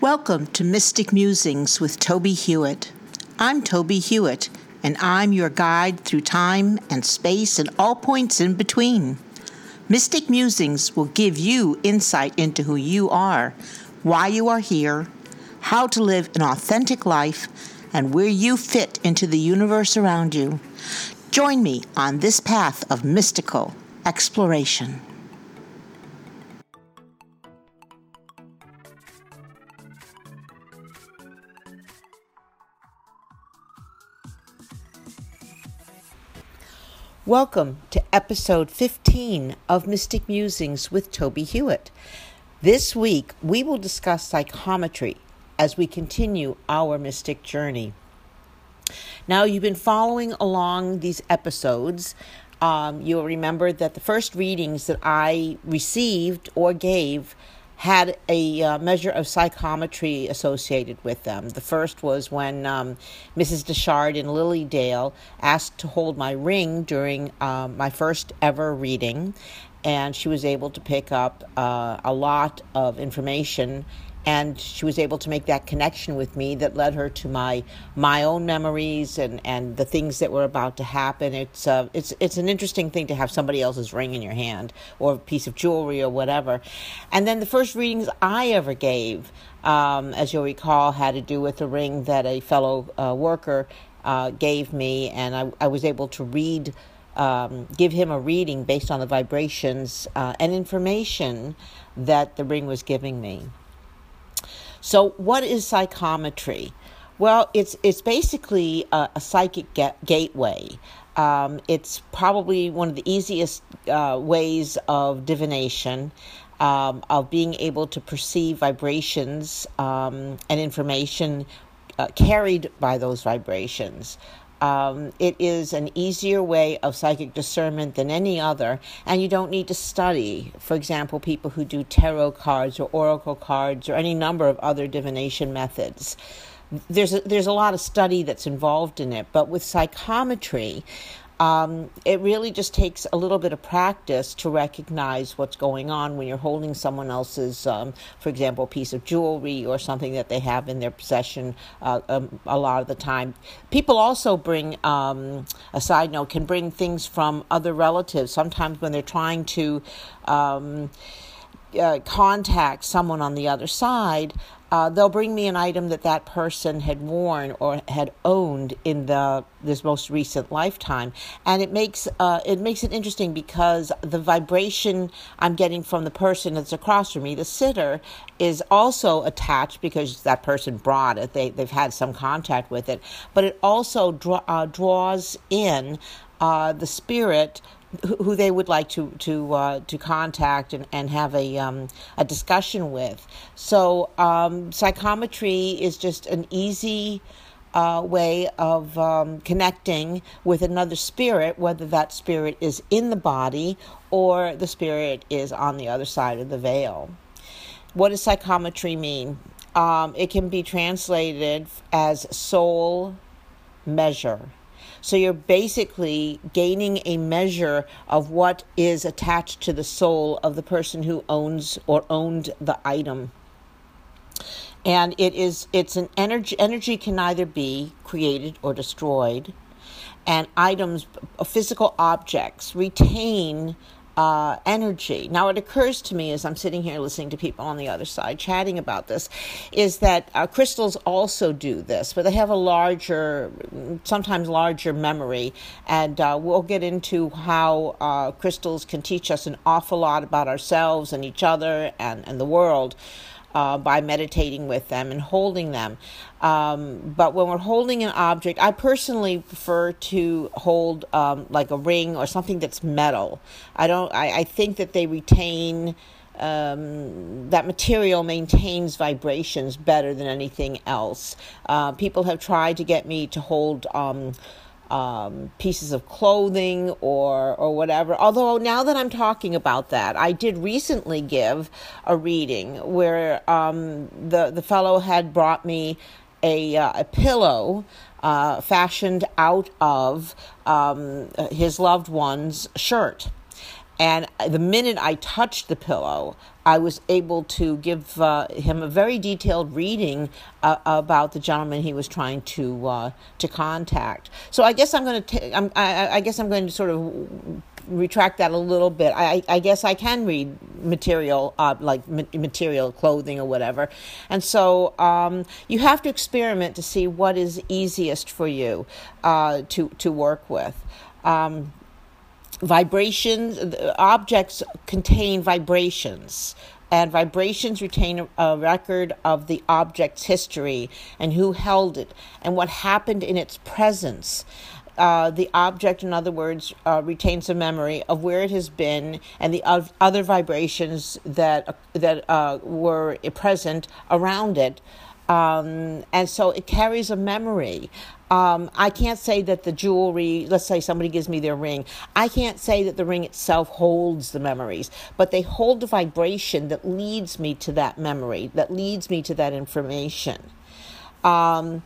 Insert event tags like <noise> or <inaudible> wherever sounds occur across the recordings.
Welcome to Mystic Musings with Tobie Hewitt. I'm Tobie Hewitt, and I'm your guide through time and space and all points in between. Mystic Musings will give you insight into who you are, why you are here, how to live an authentic life, and where you fit into the universe around you. Join me on this path of mystical exploration. Welcome to episode 15 of Mystic Musings with Tobie Hewitt. This week, we will discuss psychometry as we continue our mystic journey. Now, you've been following along these episodes. Um, you'll remember that the first readings that I received or gave had a uh, measure of psychometry associated with them. The first was when um, Mrs. Dechard in Lily Dale asked to hold my ring during um, my first ever reading, and she was able to pick up uh, a lot of information and she was able to make that connection with me that led her to my my own memories and and the things that were about to happen. It's uh, it's it's an interesting thing to have somebody else's ring in your hand or a piece of jewelry or whatever. And then the first readings i ever gave um, as you'll recall had to do with a ring that a fellow uh, worker uh, gave me. And I, I was able to read um, give him a reading based on the vibrations uh, and information that the ring was giving me so, what is psychometry? Well, it's it's basically a, a psychic get, gateway. Um, it's probably one of the easiest uh, ways of divination, um, of being able to perceive vibrations um, and information uh, carried by those vibrations. Um, it is an easier way of psychic discernment than any other, and you don't need to study. For example, people who do tarot cards or oracle cards or any number of other divination methods. There's a, there's a lot of study that's involved in it, but with psychometry, um, it really just takes a little bit of practice to recognize what's going on when you're holding someone else's, um, for example, piece of jewelry or something that they have in their possession uh, um, a lot of the time. People also bring, um, a side note, can bring things from other relatives. Sometimes when they're trying to um, uh, contact someone on the other side, uh, they'll bring me an item that that person had worn or had owned in the this most recent lifetime, and it makes uh, it makes it interesting because the vibration I'm getting from the person that's across from me, the sitter, is also attached because that person brought it. They they've had some contact with it, but it also draw, uh, draws in uh, the spirit who they would like to to uh, to contact and, and have a um, a discussion with. So um, psychometry is just an easy uh, way of um, connecting with another spirit, whether that spirit is in the body or the spirit is on the other side of the veil. What does psychometry mean? Um, it can be translated as soul measure. So you're basically gaining a measure of what is attached to the soul of the person who owns or owned the item. And it is it's an energy energy can either be created or destroyed. And items physical objects retain uh, energy. Now, it occurs to me as I'm sitting here listening to people on the other side chatting about this, is that uh, crystals also do this, but they have a larger, sometimes larger memory. And uh, we'll get into how uh, crystals can teach us an awful lot about ourselves and each other and, and the world uh, by meditating with them and holding them. Um, but when we're holding an object, I personally prefer to hold um, like a ring or something that's metal. I don't. I, I think that they retain. Um, that material maintains vibrations better than anything else. Uh, people have tried to get me to hold um, um, pieces of clothing or or whatever. Although now that I'm talking about that, I did recently give a reading where um, the the fellow had brought me a uh, a pillow. Uh, fashioned out of um, his loved one's shirt And the minute I touched the pillow, I was able to give uh, him a very detailed reading uh, about the gentleman he was trying to uh, to contact. So I guess I'm going to I, guess I'm going to sort of retract that a little bit. I, I guess I can read material, uh, like material clothing or whatever. And so um, you have to experiment to see what is easiest for you uh, to, to work with. Um, vibrations, objects contain vibrations and vibrations retain a record of the object's history and who held it and what happened in its presence. Uh, the object, in other words, uh, retains a memory of where it has been and the other vibrations that that uh, were present around it, um, and so it carries a memory. Um, I can't say that the jewelry, let's say somebody gives me their ring, I can't say that the ring itself holds the memories, but they hold the vibration that leads me to that memory, that leads me to that information. Um,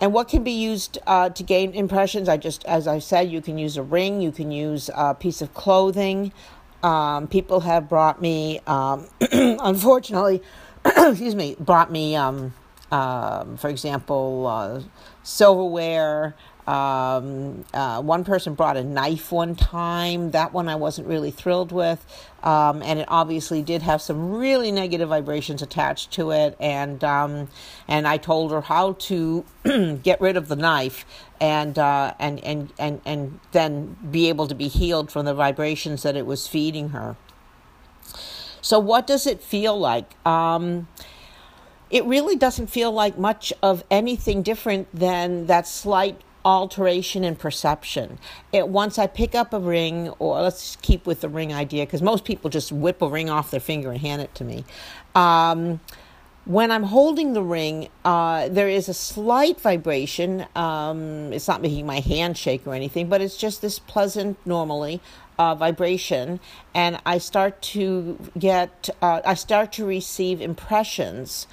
and what can be used uh, to gain impressions? I just, as I said, you can use a ring, you can use a piece of clothing. Um, people have brought me, um, <clears throat> unfortunately, <clears throat> excuse me, brought me, um, um for example, uh, silverware, um, uh, one person brought a knife one time. That one I wasn't really thrilled with. Um, and it obviously did have some really negative vibrations attached to it. And, um, and I told her how to <clears throat> get rid of the knife and, uh, and, and, and, and then be able to be healed from the vibrations that it was feeding her. So, what does it feel like? It really doesn't feel like much of anything different than that slight alteration in perception. It once I pick up a ring, or let's keep with the ring idea, because most people just whip a ring off their finger and hand it to me. Um, when I'm holding the ring, uh, there is a slight vibration. Um, it's not making my hand shake or anything, but it's just this pleasant, normally uh, vibration, and I start to get, uh, I start to receive impressions.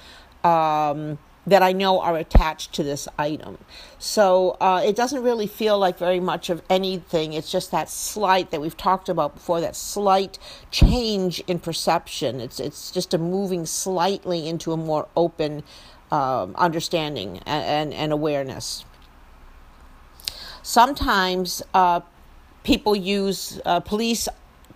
Um, that I know are attached to this item. So uh, it doesn't really feel like very much of anything. It's just that slight that we've talked about before, that slight change in perception. It's, it's just a moving slightly into a more open um, understanding and, and, and, awareness. Sometimes uh, people use uh, police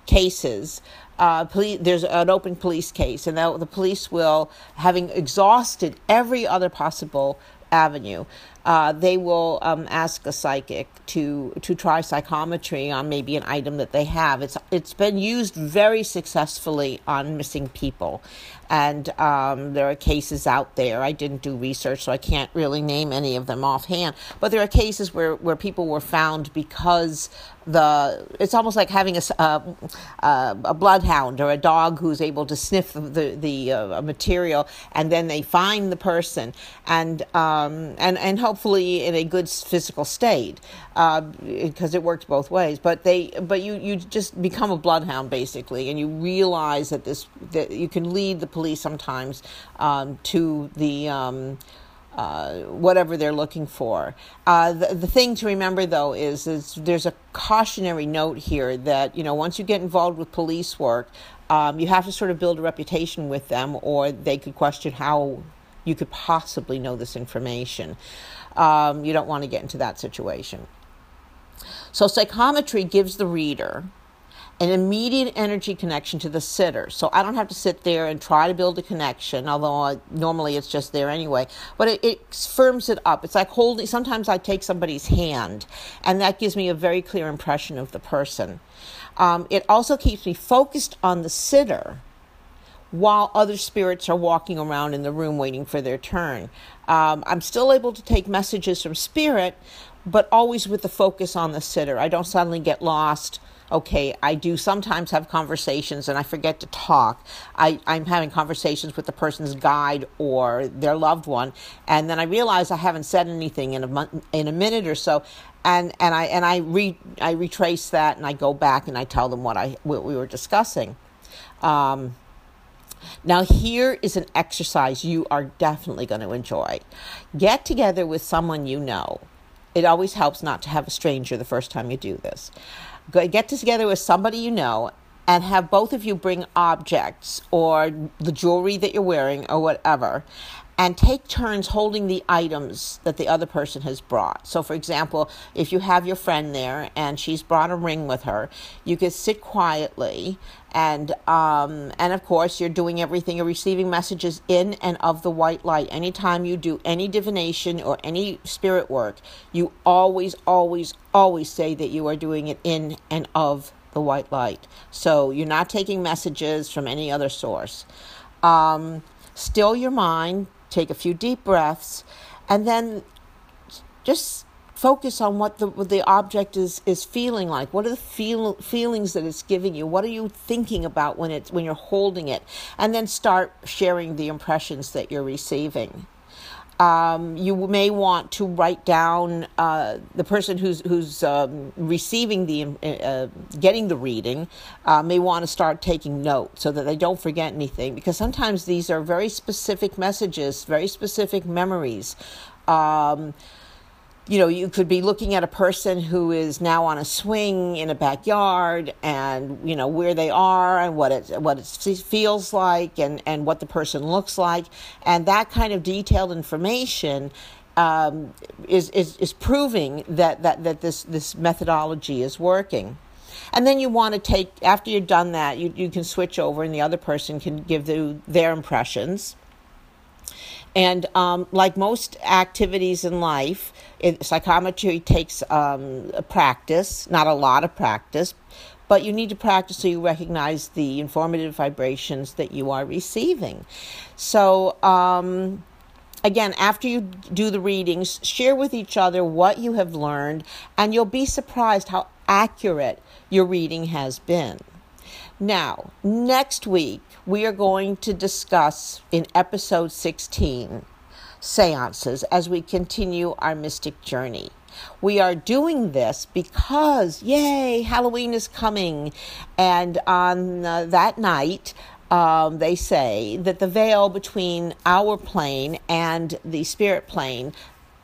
cases uh, police, there's an open police case, and the, the police will, having exhausted every other possible avenue, uh, they will um, ask a psychic to to try psychometry on maybe an item that they have. It's it's been used very successfully on missing people, and um, there are cases out there. I didn't do research, so I can't really name any of them offhand. But there are cases where where people were found because the it's almost like having a, uh, uh, a bloodhound or a dog who's able to sniff the the uh, material and then they find the person and um, and and hopefully in a good physical state because uh, it works both ways but they but you you just become a bloodhound basically and you realize that this that you can lead the police sometimes um, to the um, uh, whatever they're looking for. Uh, the, the thing to remember, though, is, is there's a cautionary note here that, you know, once you get involved with police work, um, you have to sort of build a reputation with them, or they could question how you could possibly know this information. Um, you don't want to get into that situation. So, psychometry gives the reader an immediate energy connection to the sitter. So I don't have to sit there and try to build a connection, although I, normally it's just there anyway. But it, it, firms it up. It's like holding, sometimes I take somebody's hand, and that gives me a very clear impression of the person. Um, it also keeps me focused on the sitter while other spirits are walking around in the room waiting for their turn. Um, I'm still able to take messages from spirit, but always with the focus on the sitter. I don't suddenly get lost okay, I do sometimes have conversations and I forget to talk. I, I'm having conversations with the person's guide or their loved one, and then I realize I haven't said anything in a month, in a minute or so, and and I and I re I retrace that and I go back and I tell them what I what we were discussing. Um, now, here is an exercise you are definitely going to enjoy. Get together with someone you know. It always helps not to have a stranger the first time you do this get together with somebody you know and have both of you bring objects or the jewelry that you're wearing or whatever and take turns holding the items that the other person has brought. So, for example, if you have your friend there and she's brought a ring with her, you could sit quietly and um, and of course you're doing everything. You're receiving messages in and of the white light. Anytime you do any divination or any spirit work, you always, always, always say that you are doing it in and of the white light. So you're not taking messages from any other source. Um, still your mind take a few deep breaths, and then just focus on what the what the object is is feeling like. What are the feel, feelings that it's giving you? What are you thinking about when it's when you're holding it? And then start sharing the impressions that you're receiving. Um, you may want to write down uh, the person who's who's um, receiving the uh, getting the reading uh, may want to start taking notes so that they don't forget anything because sometimes these are very specific messages, very specific memories. Um, you know, you could be looking at a person who is now on a swing in a backyard and, you know, where they are and what it, what it feels like and, and what the person looks like. And that kind of detailed information um, is, is, is proving that, that, that this, this methodology is working. And then you want to take, after you've done that, you, you can switch over and the other person can give the, their impressions. And um, like most activities in life, it, psychometry takes um, practice, not a lot of practice, but you need to practice so you recognize the informative vibrations that you are receiving. So, um, again, after you do the readings, share with each other what you have learned, and you'll be surprised how accurate your reading has been. Now, next week, we are going to discuss in episode 16 seances as we continue our mystic journey. We are doing this because, yay, Halloween is coming. And on uh, that night, um, they say that the veil between our plane and the spirit plane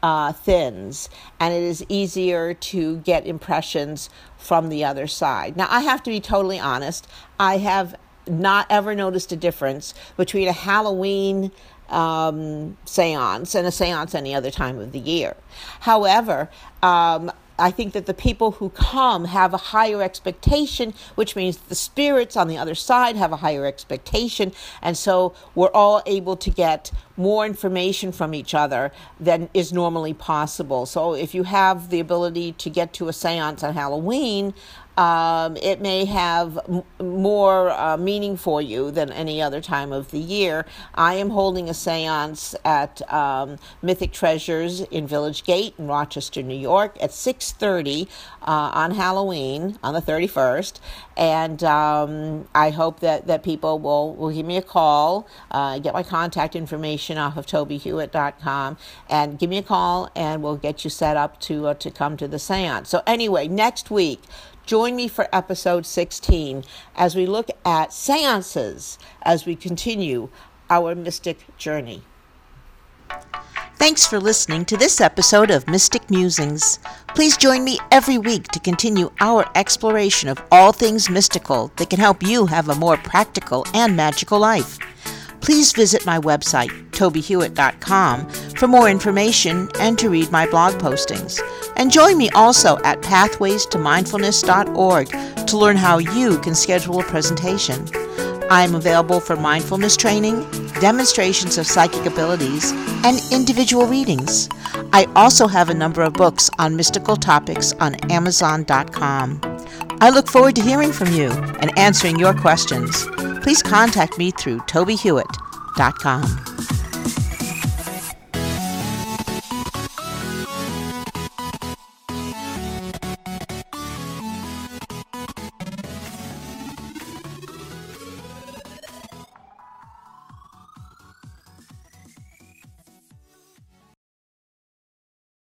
uh, thins, and it is easier to get impressions from the other side. Now, I have to be totally honest. I have not ever noticed a difference between a Halloween um, seance and a seance any other time of the year. However, um, I think that the people who come have a higher expectation, which means the spirits on the other side have a higher expectation. And so we're all able to get more information from each other than is normally possible. So if you have the ability to get to a seance on Halloween, um, it may have m- more uh, meaning for you than any other time of the year. I am holding a seance at um, Mythic Treasures in Village Gate in Rochester, New York at 6.30 uh, on Halloween on the 31st. And um, I hope that, that people will, will give me a call, uh, get my contact information off of tobiehewitt.com, and give me a call and we'll get you set up to, uh, to come to the seance. So anyway, next week, Join me for episode 16 as we look at seances as we continue our mystic journey. Thanks for listening to this episode of Mystic Musings. Please join me every week to continue our exploration of all things mystical that can help you have a more practical and magical life please visit my website, tobiehewitt.com, for more information and to read my blog postings. And join me also at pathwaystomindfulness.org to learn how you can schedule a presentation. I am available for mindfulness training, demonstrations of psychic abilities, and individual readings. I also have a number of books on mystical topics on Amazon.com. I look forward to hearing from you and answering your questions please contact me through tobiehewitt.com.